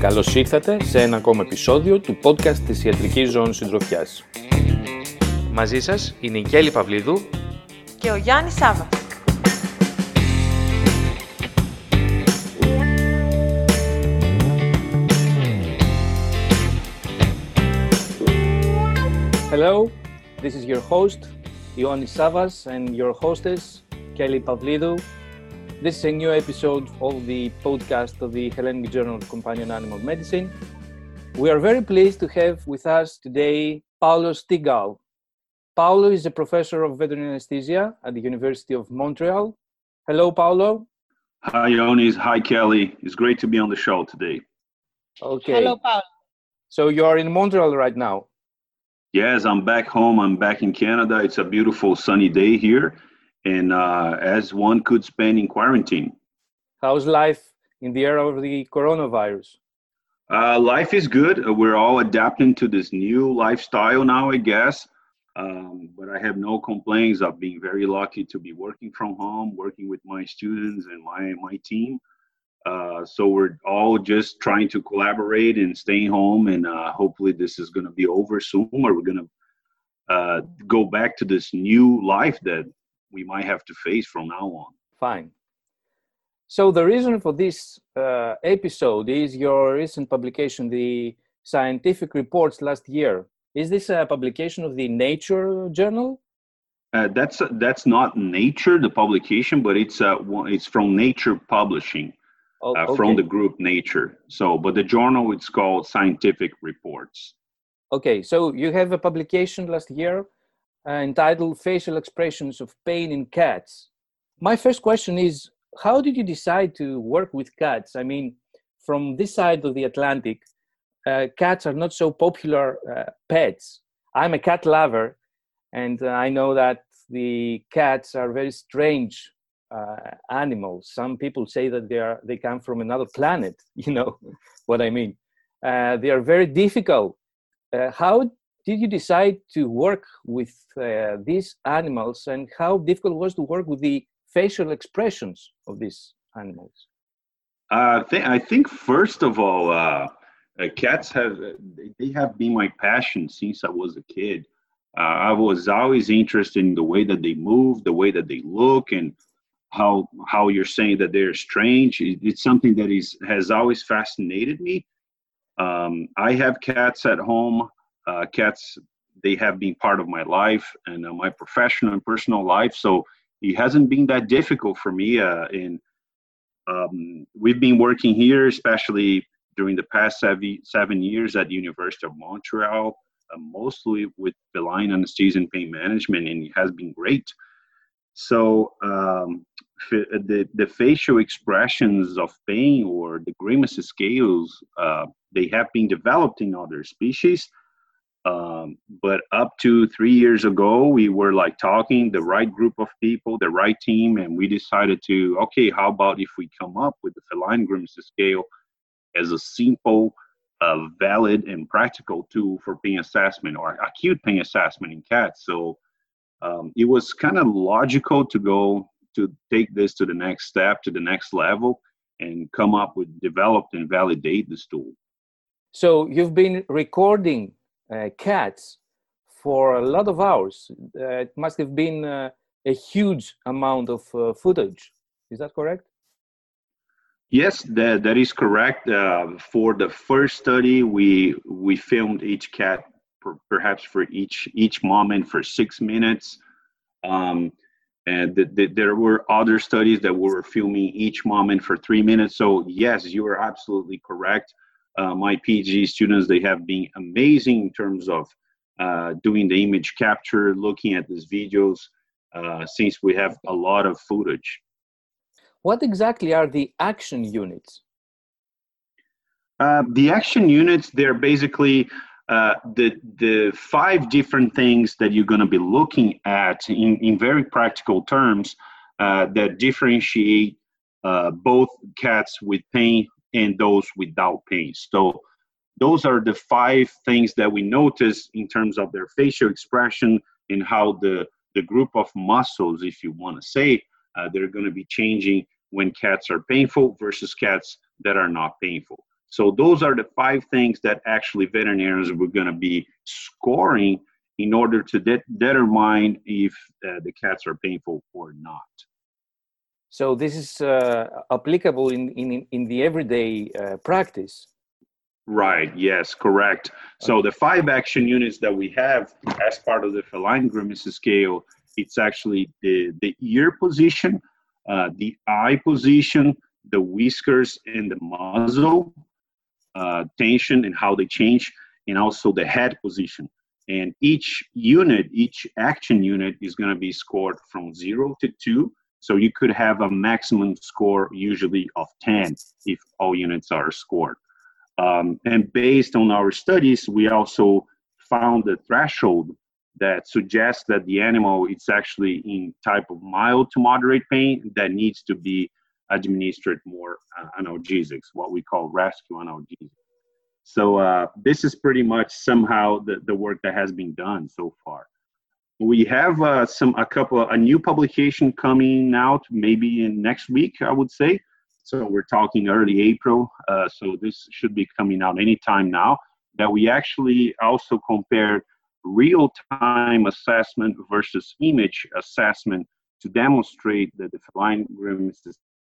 Καλώς ήρθατε σε ένα ακόμα επεισόδιο του podcast της Ιατρικής Ζώνης Συντροφιάς. Μαζί σας είναι η Κέλλη Παυλίδου και ο Γιάννης Σάβα. Hello, this is your host, Ioannis Savas, and your hostess, Kelly Pavlidou. This is a new episode of the podcast of the Hellenic Journal of Companion Animal Medicine. We are very pleased to have with us today Paulo Steagall. Paulo is a professor of veterinary anesthesia at the University of Montreal. Hello, Paulo. Hi, Ioannis. Hi, Kelly. It's great to be on the show today. Okay. Hello, Paulo. So you are in Montreal right now. Yes, I'm back home. I'm back in Canada. It's a beautiful sunny day here, and uh, as one could spend in quarantine. How's life in the era of the coronavirus? Uh, life is good. Uh, We're all adapting to this new lifestyle now, I guess. Um, but I have no complaints. I've been very lucky to be working from home, working with my students and my my team. Uh, so we're all just trying to collaborate and staying home, and uh, hopefully this is going to be over soon, or we're going to uh, go back to this new life that we might have to face from now on. Fine. So the reason for this uh, episode is your recent publication, the scientific reports last year. Is this a publication of the Nature journal? Uh, that's that's not Nature, the publication, but it's uh, it's from Nature Publishing. Oh, uh, from the group Nature. So, but the journal it's called Scientific Reports. Okay, so you have a publication last year uh, entitled Facial Expressions of Pain in Cats. My first question is How did you decide to work with cats? I mean, from this side of the Atlantic, uh, cats are not so popular uh, pets. I'm a cat lover, and uh, I know that the cats are very strange uh, animals. Some people say that they are they come from another planet. You know what I mean? Uh, they are very difficult uh, how did you decide to work with uh, these animals and how difficult was to work with the facial expressions of these animals Uh, th- I think first of all, uh, cats have they- have been my passion since I was a kid. I was always interested in the way that they move, the way that they look, and how how you're saying that they're strange. It's something that is has always fascinated me. Um, I have cats at home. Uh, cats they have been part of my life and uh, my professional and personal life. So it hasn't been that difficult for me. Uh, in um, we've been working here, especially during the past seven, seven years at the University of Montreal, uh, mostly with feline anesthesia and pain management, and it has been great. So um, the the facial expressions of pain or the grimace scales, uh, they have been developed in other species. Um, but up to three years ago, we were like talking the right group of people, the right team, and we decided to okay, how about if we come up with the feline grimace scale as a simple, uh, valid, and practical tool for pain assessment or acute pain assessment in cats. So um, it was kind of logical to go to take this to the next step, to the next level, and come up with developed and validate this tool. so you've been recording uh, cats for a lot of hours uh, it must have been uh, a huge amount of uh, footage is that correct Yes, that, that is correct. Uh, for the first study, we we filmed each cat per, perhaps for each each moment for six minutes, um, and th- th- there were other studies that were filming each moment for three minutes. So yes, you are absolutely correct. Uh, my PhD students they have been amazing in terms of uh, doing the image capture, looking at these videos, uh, since we have a lot of footage. what exactly are the action units Uh, the action units, they're basically uh, the the five different things that you're going to be looking at in, in very practical terms uh, that differentiate uh, both cats with pain and those without pain. So those are the five things that we notice in terms of their facial expression and how the, the group of muscles, if you want to say, uh, they're going to be changing when cats are painful versus cats that are not painful. So those are the five things that actually veterinarians were going to be scoring in order to de- determine if uh, the cats are painful or not. So this is uh, applicable in, in, in the everyday uh, practice. Right, yes, correct. So the five action units that we have as part of the feline grimace scale, it's actually the, the ear position, uh, the eye position, the whiskers and the muzzle uh, tension and how they change, and also the head position. And each unit, each action unit is going to be scored from zero to two. So you could have a maximum score usually of 10 if all units are scored. Um, and based on our studies, we also found the threshold that suggests that the animal is actually in type of mild to moderate pain that needs to be administered more uh, analgesics, what we call rescue analgesics. So uh, this is pretty much somehow the, the work that has been done so far. We have uh, some a couple a new publication coming out maybe in next week I would say. So we're talking early April. Uh, so this should be coming out anytime now. That we actually also compared real-time assessment versus image assessment to demonstrate that the feline grimace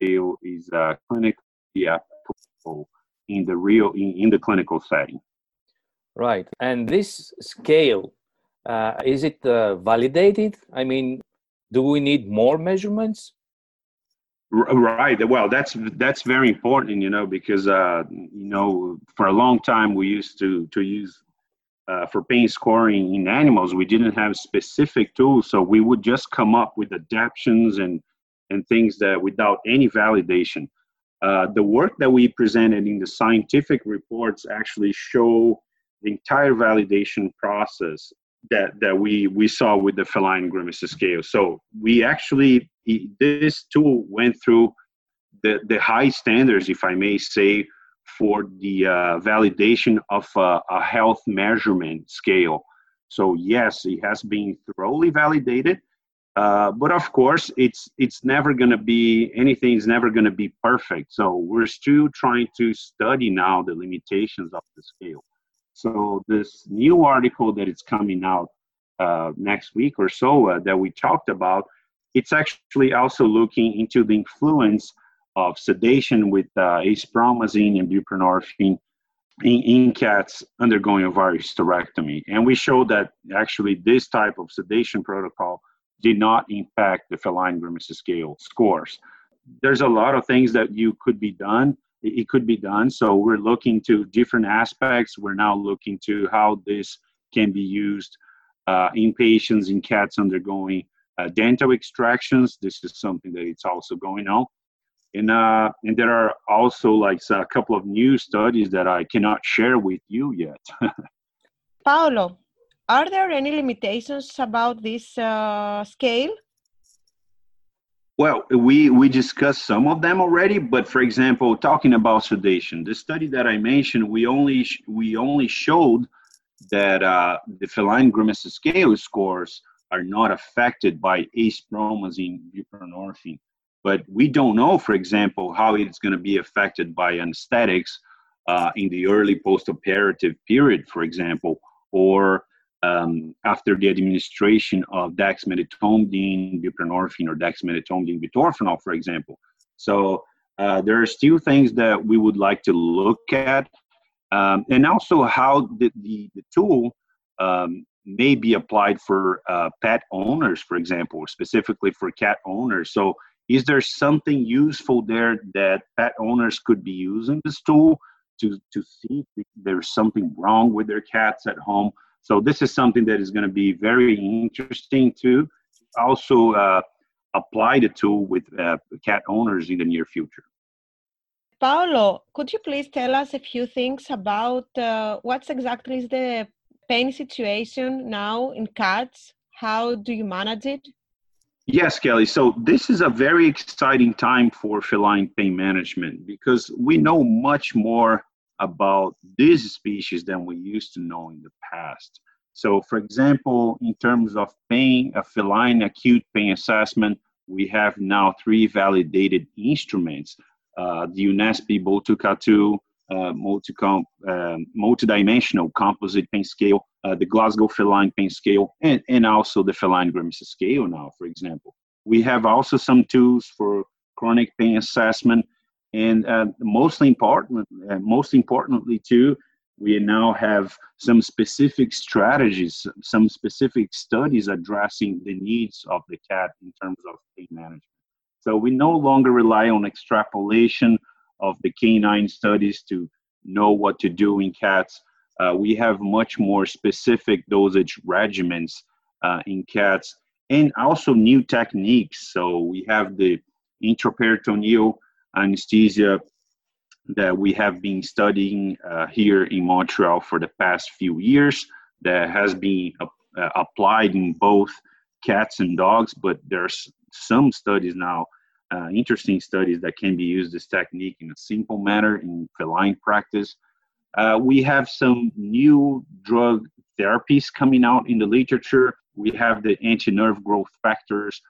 scale is uh, clinically applicable in the real in, in the clinical setting. Right, and this scale uh, is it uh, validated? I mean, do we need more measurements? Right. Well, that's that's very important, you know, because uh, you know for a long time we used to to use uh, for pain scoring in animals. We didn't have specific tools, so we would just come up with adaptations and and things that without any validation. Uh, the work that we presented in the scientific reports actually show the entire validation process that, that we, we saw with the feline grimace scale. So we actually, this tool went through the, the high standards, if I may say, for the uh, validation of a health measurement scale. So yes, it has been thoroughly validated uh, but of course, it's it's never going to be anything is never going to be perfect. So we're still trying to study now the limitations of the scale. So this new article that is coming out uh, next week or so uh, that we talked about, it's actually also looking into the influence of sedation with uh, acepromazine and buprenorphine in, in, cats undergoing ovariohysterectomy. And we showed that actually this type of sedation protocol did not impact the feline grimace scale scores. There's a lot of things that you could be done. It could be done. So we're looking to different aspects. We're now looking to how this can be used uh, in patients in cats undergoing uh, dental extractions. This is something that it's also going on. And, uh, and there are also like a couple of new studies that I cannot share with you yet. Paulo, are there any limitations about this uh, scale? Well, we, we discussed some of them already, but for example, talking about sedation, the study that I mentioned, we only, we only showed that uh, the feline grimace scale scores are not affected by acepromazine buprenorphine. But we don't know, for example, how it's going to be affected by anesthetics uh, in the early postoperative period, for example, or um, after the administration of dexmedetomidine, buprenorphine, or dexmedetomidine butorphanol, for example. So uh, there are still things that we would like to look at, um, and also how the, the, the tool um, may be applied for uh, pet owners, for example, specifically for cat owners. So is there something useful there that pet owners could be using this tool to, to see if there's something wrong with their cats at home? So this is something that is going to be very interesting to also uh, apply the tool with uh, cat owners in the near future. Paulo, could you please tell us a few things about uh, what's exactly is the pain situation now in cats? How do you manage it? Yes, Kelly. So this is a very exciting time for feline pain management because we know much more about this species than we used to know in the past. So, for example, in terms of pain, a feline acute pain assessment, we have now three validated instruments uh, the UNESP Botucatu uh, multi-com, um, multidimensional composite pain scale, uh, the Glasgow feline pain scale, and, and also the feline grimace scale now, for example. We have also some tools for chronic pain assessment, and uh, mostly important, uh, most importantly too, we now have some specific strategies, some specific studies addressing the needs of the cat in terms of pain management. So we no longer rely on extrapolation of the canine studies to know what to do in cats. Uh, we have much more specific dosage regimens uh, in cats and also new techniques. So we have the intraperitoneal anesthesia that we have been studying uh, here in Montreal for the past few years that has been uh, applied in both cats and dogs, but there's some studies now uh, interesting studies that can be used this technique in a simple manner in feline practice. Uh, we have some new drug therapies coming out in the literature. We have the anti-nerve growth factors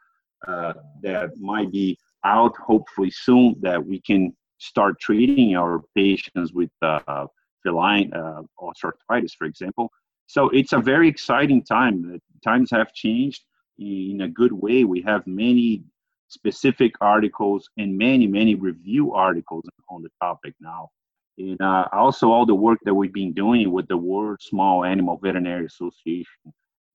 uh, that might be out hopefully soon that we can start treating our patients with uh, feline uh, osteoarthritis, for example. So it's a very exciting time. Times have changed in a good way. We have many specific articles and many, many review articles on the topic now. And uh, also all the work that we've been doing with the World Small Animal Veterinary Association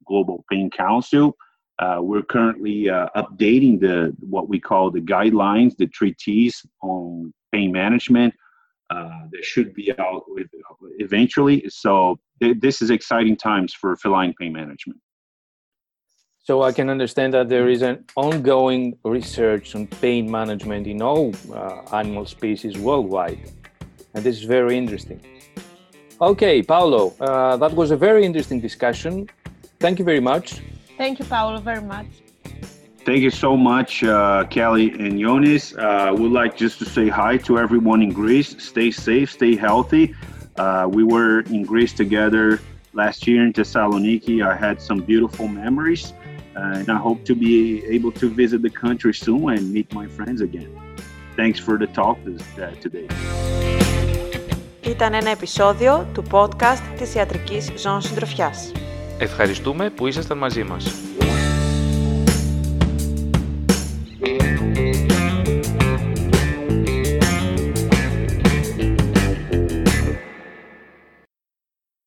Global Pain Council. Uh, we're currently uh, updating the what we call the guidelines, the treatise on pain management. Uh, that should be out with eventually. So th- this is exciting times for feline pain management. So I can understand that there is an ongoing research on pain management in all uh, animal species worldwide. And this is very interesting. Okay, Paulo, uh, that was a very interesting discussion. Thank you very much. Thank you, Paulo, very much. Thank you so much, uh, Kelly and Jonas. Uh, would like just to say hi to everyone in Greece. Stay safe, stay healthy. Uh, we were in Greece together last year in Thessaloniki. I had some beautiful memories, uh, and I hope to be able to visit the country soon and meet my friends again. Thanks for the talk uh, today. Ήταν ένα επεισόδιο του podcast της Ιατρικής Ζώων Συντροφιάς. Ευχαριστούμε που ήσασταν μαζί μας.